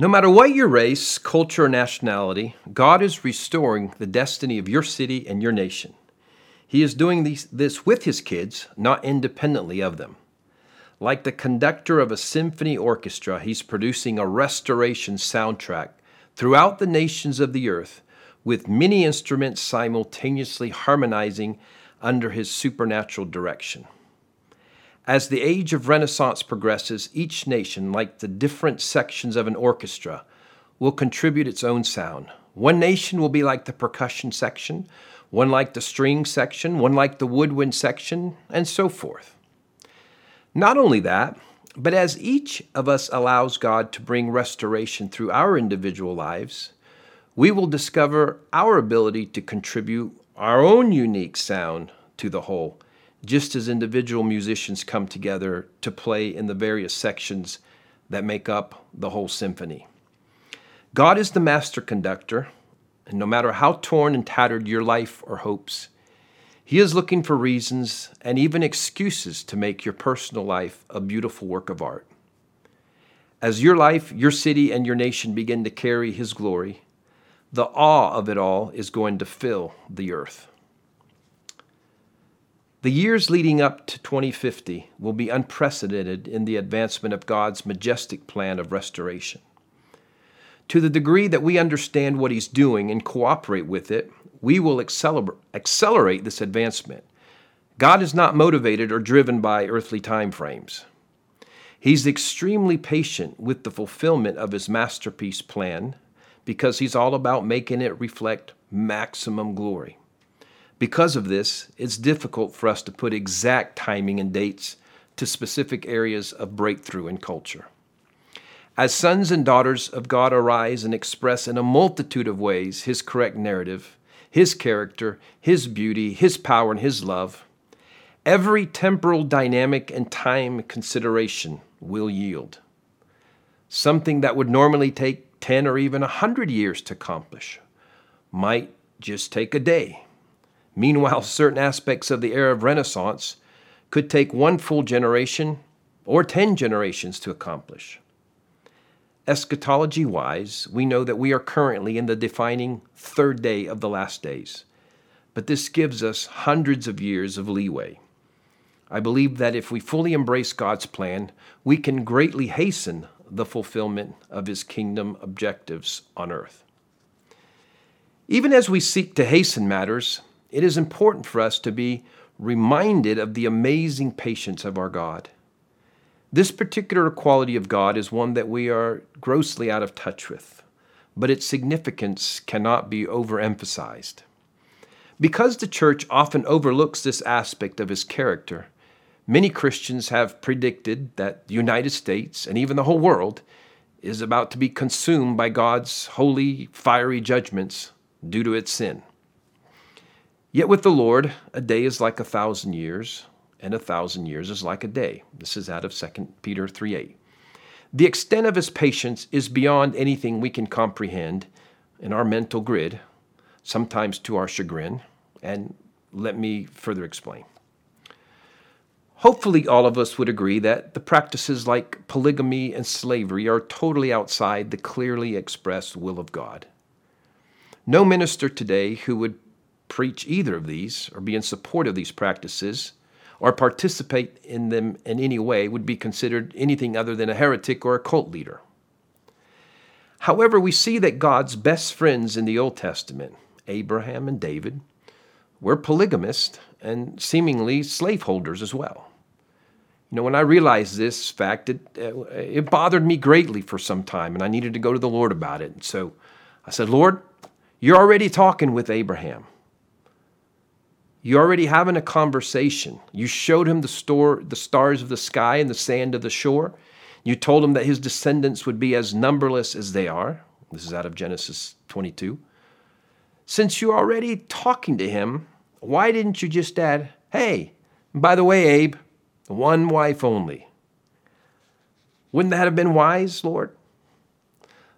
No matter what your race, culture, or nationality, God is restoring the destiny of your city and your nation. He is doing these, this with his kids, not independently of them. Like the conductor of a symphony orchestra, he's producing a restoration soundtrack throughout the nations of the earth, with many instruments simultaneously harmonizing under his supernatural direction. As the age of Renaissance progresses, each nation, like the different sections of an orchestra, will contribute its own sound. One nation will be like the percussion section, one like the string section, one like the woodwind section, and so forth. Not only that, but as each of us allows God to bring restoration through our individual lives, we will discover our ability to contribute our own unique sound to the whole just as individual musicians come together to play in the various sections that make up the whole symphony. God is the master conductor, and no matter how torn and tattered your life or hopes, He is looking for reasons and even excuses to make your personal life a beautiful work of art. As your life, your city, and your nation begin to carry His glory, the awe of it all is going to fill the earth. The years leading up to 2050 will be unprecedented in the advancement of God's majestic plan of restoration. To the degree that we understand what He's doing and cooperate with it, we will accelerate this advancement. God is not motivated or driven by earthly time frames. He's extremely patient with the fulfillment of His masterpiece plan because He's all about making it reflect maximum glory. Because of this, it's difficult for us to put exact timing and dates to specific areas of breakthrough in culture. As sons and daughters of God arise and express in a multitude of ways His correct narrative, His character, His beauty, His power, and His love, every temporal dynamic and time consideration will yield. Something that would normally take 10 or even 100 years to accomplish might just take a day Meanwhile, certain aspects of the era of Renaissance could take one full generation or 10 generations to accomplish. Eschatology wise, we know that we are currently in the defining third day of the last days, but this gives us hundreds of years of leeway. I believe that if we fully embrace God's plan, we can greatly hasten the fulfillment of His kingdom objectives on earth. Even as we seek to hasten matters, it is important for us to be reminded of the amazing patience of our God. This particular quality of God is one that we are grossly out of touch with, but its significance cannot be overemphasized. Because the church often overlooks this aspect of his character, many Christians have predicted that the United States and even the whole world is about to be consumed by God's holy, fiery judgments due to its sin. Yet with the Lord, a day is like a thousand years, and a thousand years is like a day. This is out of 2 Peter 3 8. The extent of his patience is beyond anything we can comprehend in our mental grid, sometimes to our chagrin, and let me further explain. Hopefully, all of us would agree that the practices like polygamy and slavery are totally outside the clearly expressed will of God. No minister today who would preach either of these or be in support of these practices or participate in them in any way would be considered anything other than a heretic or a cult leader. However, we see that God's best friends in the Old Testament, Abraham and David, were polygamists and seemingly slaveholders as well. You know, when I realized this fact, it, it bothered me greatly for some time, and I needed to go to the Lord about it. And so I said, Lord, you're already talking with Abraham. You're already having a conversation. You showed him the, store, the stars of the sky and the sand of the shore. You told him that his descendants would be as numberless as they are. This is out of Genesis 22. Since you're already talking to him, why didn't you just add, hey, by the way, Abe, one wife only? Wouldn't that have been wise, Lord?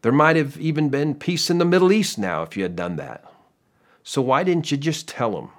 There might have even been peace in the Middle East now if you had done that. So why didn't you just tell him?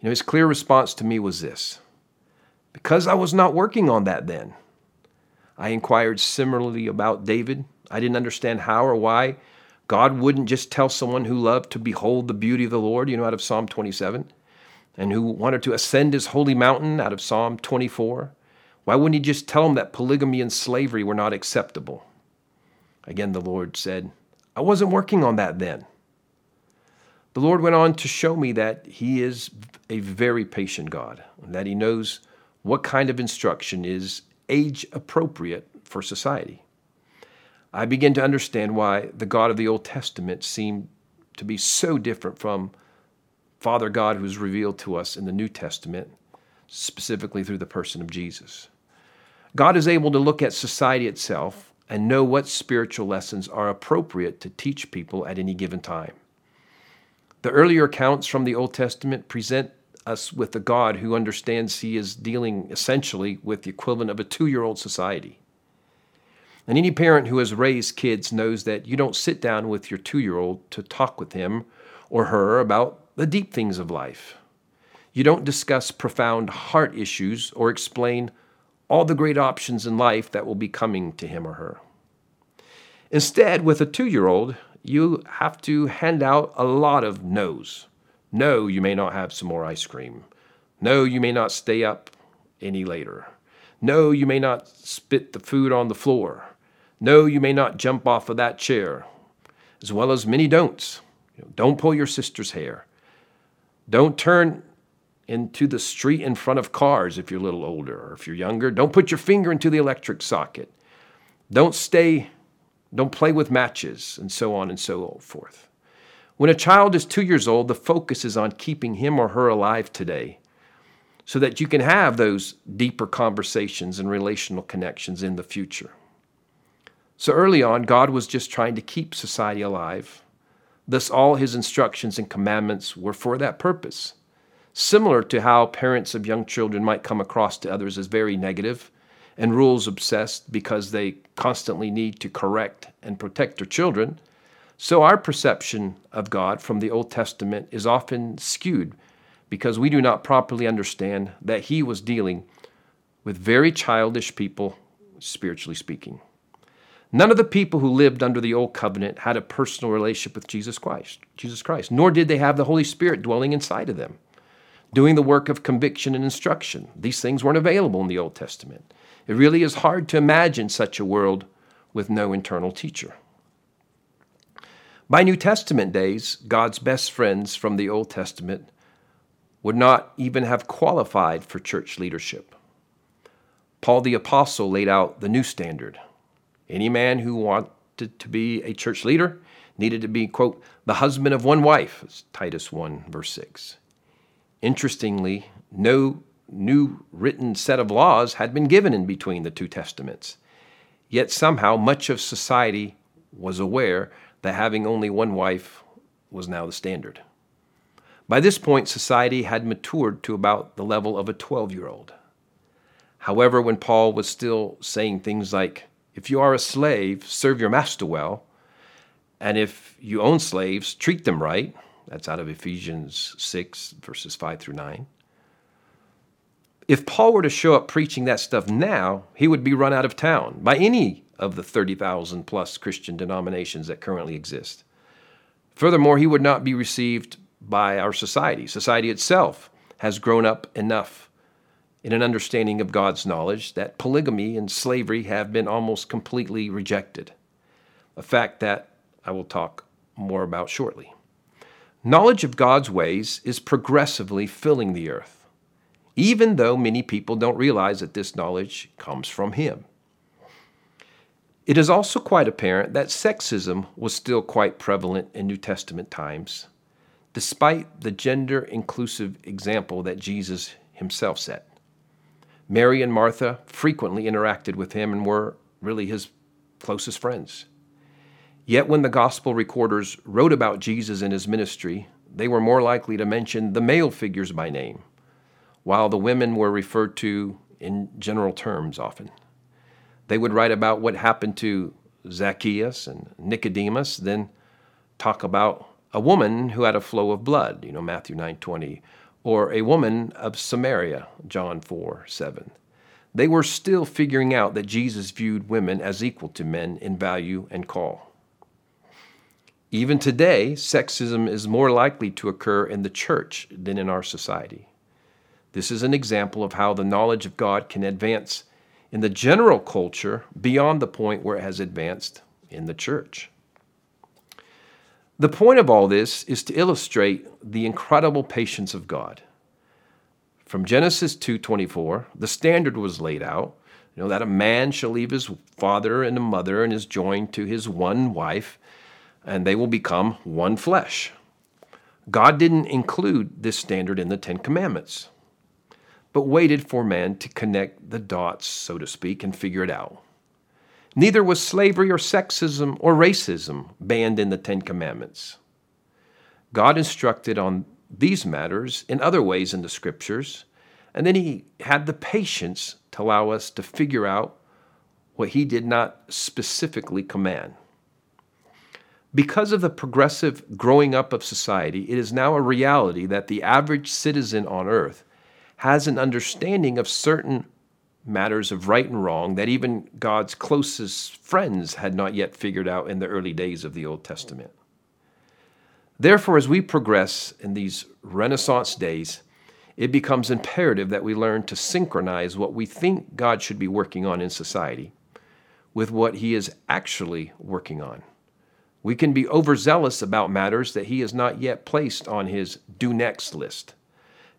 You know, his clear response to me was this Because I was not working on that then. I inquired similarly about David, I didn't understand how or why God wouldn't just tell someone who loved to behold the beauty of the Lord, you know, out of Psalm 27, and who wanted to ascend his holy mountain out of Psalm 24. Why wouldn't he just tell them that polygamy and slavery were not acceptable? Again, the Lord said, I wasn't working on that then. The Lord went on to show me that He is a very patient God, and that He knows what kind of instruction is age appropriate for society. I begin to understand why the God of the Old Testament seemed to be so different from Father God who is revealed to us in the New Testament, specifically through the person of Jesus. God is able to look at society itself and know what spiritual lessons are appropriate to teach people at any given time. The earlier accounts from the Old Testament present us with a God who understands he is dealing essentially with the equivalent of a two year old society. And any parent who has raised kids knows that you don't sit down with your two year old to talk with him or her about the deep things of life. You don't discuss profound heart issues or explain all the great options in life that will be coming to him or her. Instead, with a two year old, you have to hand out a lot of no's. No, you may not have some more ice cream. No, you may not stay up any later. No, you may not spit the food on the floor. No, you may not jump off of that chair, as well as many don'ts. You know, don't pull your sister's hair. Don't turn into the street in front of cars if you're a little older, or if you're younger. Don't put your finger into the electric socket. Don't stay don't play with matches, and so on and so forth. When a child is two years old, the focus is on keeping him or her alive today so that you can have those deeper conversations and relational connections in the future. So early on, God was just trying to keep society alive. Thus, all his instructions and commandments were for that purpose. Similar to how parents of young children might come across to others as very negative and rules obsessed because they constantly need to correct and protect their children, so our perception of God from the Old Testament is often skewed because we do not properly understand that He was dealing with very childish people, spiritually speaking. None of the people who lived under the old covenant had a personal relationship with Jesus Christ, Jesus Christ, nor did they have the Holy Spirit dwelling inside of them, doing the work of conviction and instruction. These things weren't available in the Old Testament. It really is hard to imagine such a world with no internal teacher. By New Testament days, God's best friends from the Old Testament would not even have qualified for church leadership. Paul the Apostle laid out the new standard. Any man who wanted to be a church leader needed to be, quote, the husband of one wife, Titus 1, verse 6. Interestingly, no new written set of laws had been given in between the two testaments. Yet somehow much of society was aware that having only one wife was now the standard. By this point, society had matured to about the level of a 12 year old. However, when Paul was still saying things like, if you are a slave, serve your master well, and if you own slaves, treat them right, that's out of Ephesians 6, verses 5 through 9 if Paul were to show up preaching that stuff now, he would be run out of town by any of the 30,000 plus Christian denominations that currently exist. Furthermore, he would not be received by our society. Society itself has grown up enough in an understanding of God's knowledge that polygamy and slavery have been almost completely rejected, a fact that I will talk more about shortly. Knowledge of God's ways is progressively filling the earth even though many people don't realize that this knowledge comes from Him. It is also quite apparent that sexism was still quite prevalent in New Testament times, despite the gender inclusive example that Jesus himself set. Mary and Martha frequently interacted with him and were really his closest friends. Yet when the gospel recorders wrote about Jesus and his ministry, they were more likely to mention the male figures by name while the women were referred to in general terms often. They would write about what happened to Zacchaeus and Nicodemus, then talk about a woman who had a flow of blood, you know, Matthew 9:20, or a woman of Samaria, John 4, 7. they were still figuring out that Jesus viewed women as equal to men in value and call. Even today, sexism is more likely to occur in the church than in our society. This is an example of how the knowledge of God can advance in the general culture beyond the point where it has advanced in the church. The point of all this is to illustrate the incredible patience of God. From Genesis 2:24, the standard was laid out, you know that a man shall leave his father and a mother and is joined to his one wife, and they will become one flesh. God didn't include this standard in the 10 commandments, but waited for man to connect the dots, so to speak, and figure it out. Neither was slavery or sexism or racism banned in the Ten Commandments. God instructed on these matters in other ways in the scriptures, and then he had the patience to allow us to figure out what he did not specifically command. Because of the progressive growing up of society, it is now a reality that the average citizen on earth has an understanding of certain matters of right and wrong that even God's closest friends had not yet figured out in the early days of the Old Testament. Therefore, as we progress in these Renaissance days, it becomes imperative that we learn to synchronize what we think God should be working on in society with what He is actually working on. We can be overzealous about matters that He has not yet placed on His do next list,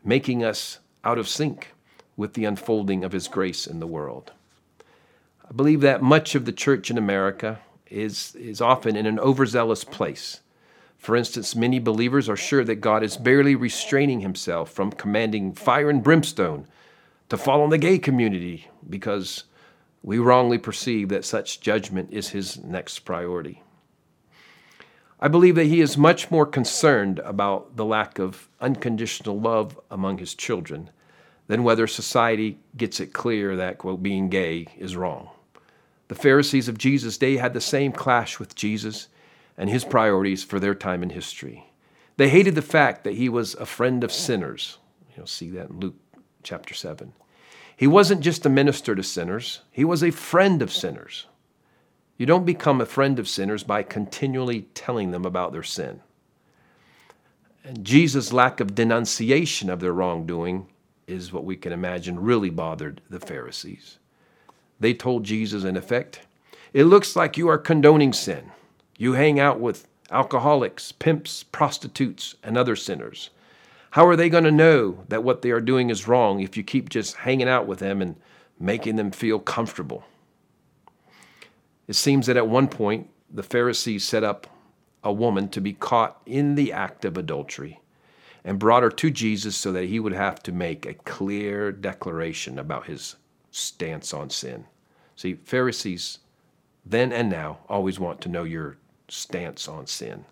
making us out of sync with the unfolding of His grace in the world. I believe that much of the church in America is, is often in an overzealous place for instance, many believers are sure that God is barely restraining himself from commanding fire and brimstone to fall on the gay community because we wrongly perceive that such judgment is his next priority. I believe that he is much more concerned about the lack of unconditional love among his children than whether society gets it clear that, quote, being gay is wrong. The Pharisees of Jesus' day had the same clash with Jesus and his priorities for their time in history. They hated the fact that he was a friend of sinners. You'll see that in Luke chapter 7. He wasn't just a minister to sinners, he was a friend of sinners. You don't become a friend of sinners by continually telling them about their sin. And Jesus' lack of denunciation of their wrongdoing is what we can imagine really bothered the Pharisees. They told Jesus, in effect, It looks like you are condoning sin. You hang out with alcoholics, pimps, prostitutes, and other sinners. How are they going to know that what they are doing is wrong if you keep just hanging out with them and making them feel comfortable? It seems that at one point, the Pharisees set up a woman to be caught in the act of adultery and brought her to Jesus so that he would have to make a clear declaration about his stance on sin. See, Pharisees then and now always want to know your stance on sin.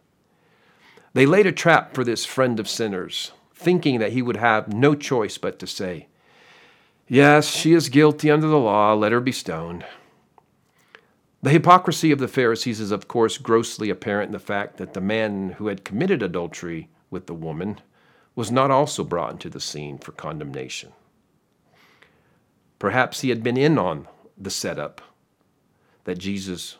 They laid a trap for this friend of sinners, thinking that he would have no choice but to say, Yes, she is guilty under the law, let her be stoned. The hypocrisy of the Pharisees is, of course, grossly apparent in the fact that the man who had committed adultery with the woman was not also brought into the scene for condemnation. Perhaps he had been in on the setup that Jesus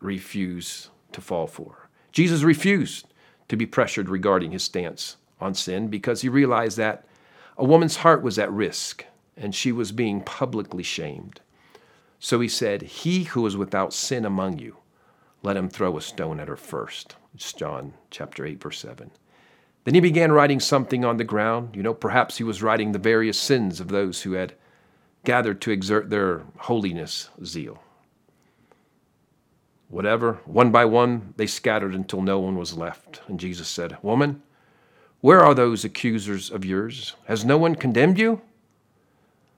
refused to fall for. Jesus refused to be pressured regarding his stance on sin because he realized that a woman's heart was at risk and she was being publicly shamed. So he said, He who is without sin among you, let him throw a stone at her first. It's John chapter 8, verse 7. Then he began writing something on the ground. You know, perhaps he was writing the various sins of those who had gathered to exert their holiness zeal. Whatever, one by one, they scattered until no one was left. And Jesus said, Woman, where are those accusers of yours? Has no one condemned you?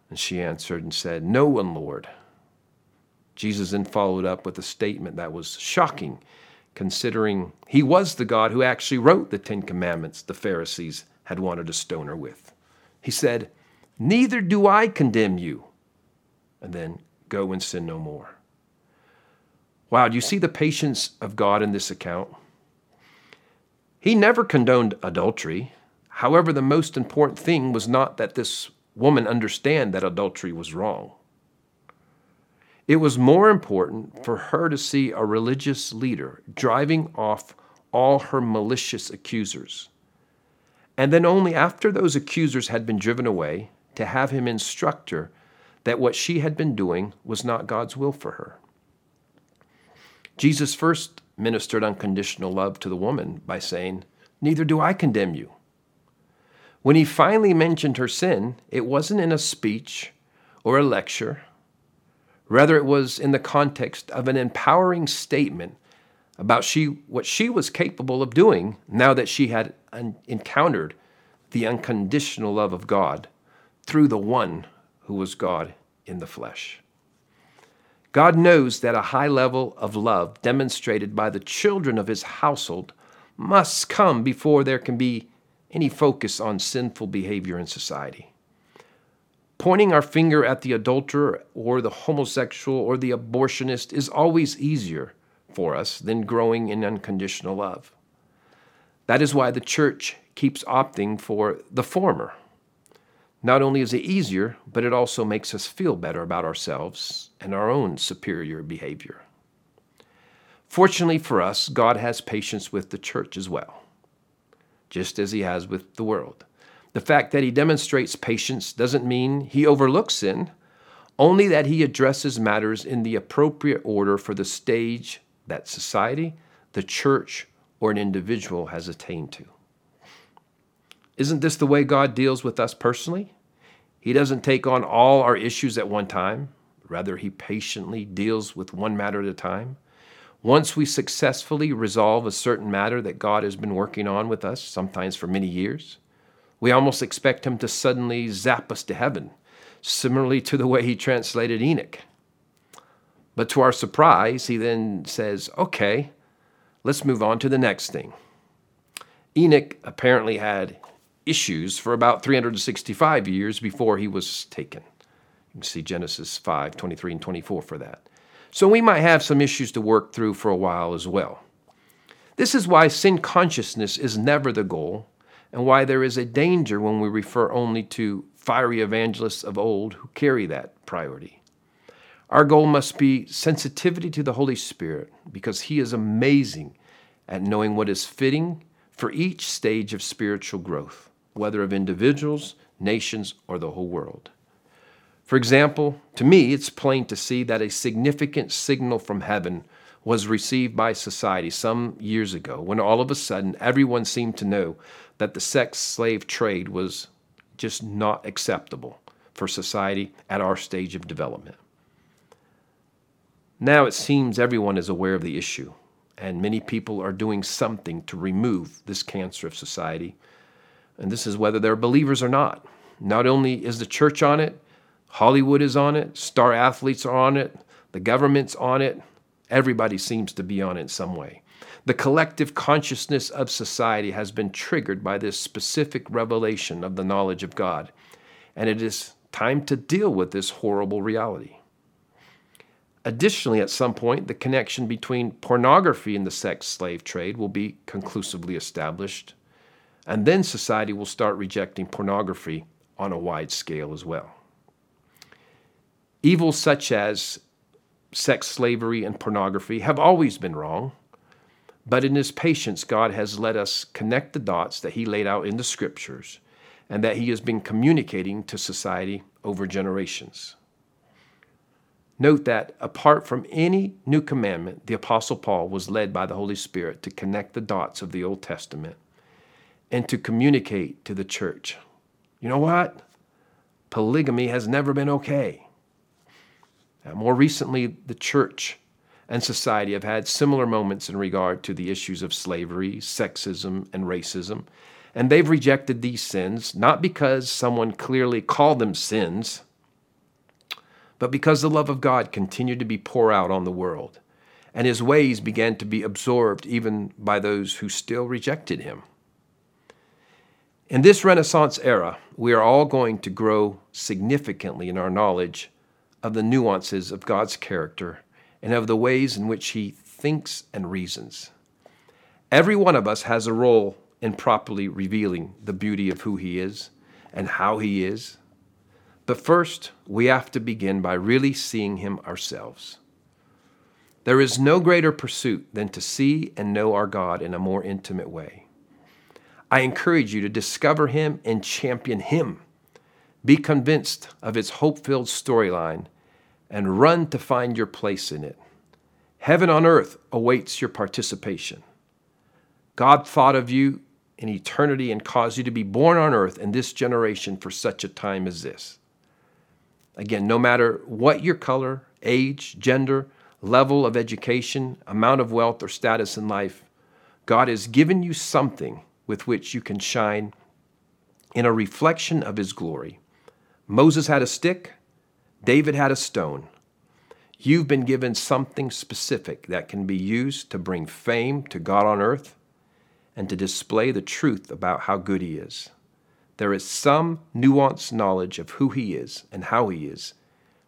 And she answered and said, No one, Lord. Jesus then followed up with a statement that was shocking, considering he was the God who actually wrote the Ten Commandments the Pharisees had wanted to stone her with. He said, Neither do I condemn you. And then go and sin no more. Wow, do you see the patience of God in this account? He never condoned adultery. However, the most important thing was not that this woman understand that adultery was wrong. It was more important for her to see a religious leader driving off all her malicious accusers. And then only after those accusers had been driven away to have him instruct her that what she had been doing was not God's will for her. Jesus first ministered unconditional love to the woman by saying, Neither do I condemn you. When he finally mentioned her sin, it wasn't in a speech or a lecture. Rather, it was in the context of an empowering statement about she, what she was capable of doing now that she had un- encountered the unconditional love of God through the one who was God in the flesh. God knows that a high level of love demonstrated by the children of his household must come before there can be any focus on sinful behavior in society. Pointing our finger at the adulterer or the homosexual or the abortionist is always easier for us than growing in unconditional love. That is why the church keeps opting for the former not only is it easier, but it also makes us feel better about ourselves and our own superior behavior. Fortunately for us, God has patience with the church as well, just as He has with the world. The fact that He demonstrates patience doesn't mean He overlooks sin, only that He addresses matters in the appropriate order for the stage that society, the church, or an individual has attained to. Isn't this the way God deals with us personally? He doesn't take on all our issues at one time. Rather, He patiently deals with one matter at a time. Once we successfully resolve a certain matter that God has been working on with us, sometimes for many years, we almost expect Him to suddenly zap us to heaven, similarly to the way He translated Enoch. But to our surprise, He then says, Okay, let's move on to the next thing. Enoch apparently had issues for about 365 years before he was taken. You can see Genesis 5 23 and 24 for that. So we might have some issues to work through for a while as well. This is why sin consciousness is never the goal, and why there is a danger when we refer only to fiery evangelists of old who carry that priority. Our goal must be sensitivity to the Holy Spirit because He is amazing at knowing what is fitting for each stage of spiritual growth whether of individuals, nations, or the whole world. For example, to me, it's plain to see that a significant signal from heaven was received by society some years ago when all of a sudden everyone seemed to know that the sex slave trade was just not acceptable for society at our stage of development. Now it seems everyone is aware of the issue, and many people are doing something to remove this cancer of society and this is whether they're believers or not. Not only is the church on it, Hollywood is on it, star athletes are on it, the government's on it, everybody seems to be on it in some way. The collective consciousness of society has been triggered by this specific revelation of the knowledge of God, and it is time to deal with this horrible reality. Additionally, at some point, the connection between pornography and the sex slave trade will be conclusively established and then society will start rejecting pornography on a wide scale as well. Evils such as sex slavery and pornography have always been wrong, but in His patience, God has let us connect the dots that He laid out in the scriptures and that He has been communicating to society over generations. Note that apart from any new commandment, the Apostle Paul was led by the Holy Spirit to connect the dots of the Old Testament and to communicate to the church. You know what? Polygamy has never been okay. Now, more recently, the church and society have had similar moments in regard to the issues of slavery, sexism, and racism. And they've rejected these sins not because someone clearly called them sins, but because the love of God continued to be poured out on the world, and his ways began to be absorbed even by those who still rejected him. In this Renaissance era, we are all going to grow significantly in our knowledge of the nuances of God's character and of the ways in which He thinks and reasons. Every one of us has a role in properly revealing the beauty of who He is and how He is. But first, we have to begin by really seeing Him ourselves. There is no greater pursuit than to see and know our God in a more intimate way. I encourage you to discover Him and champion Him. Be convinced of His hope filled storyline and run to find your place in it. Heaven on earth awaits your participation. God thought of you in eternity and caused you to be born on earth in this generation for such a time as this. Again, no matter what your color, age, gender, level of education, amount of wealth, or status in life, God has given you something with which you can shine in a reflection of His glory. Moses had a stick, David had a stone. You've been given something specific that can be used to bring fame to God on earth and to display the truth about how good He is. There is some nuanced knowledge of who He is and how He is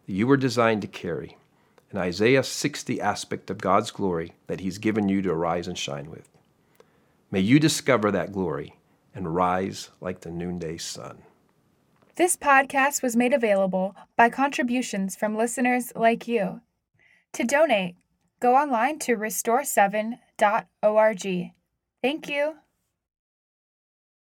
that you were designed to carry, an Isaiah 60 aspect of God's glory that He's given you to arise and shine with. May you discover that glory and rise like the noonday sun. This podcast was made available by contributions from listeners like you. To donate, go online to restore7.org. Thank you.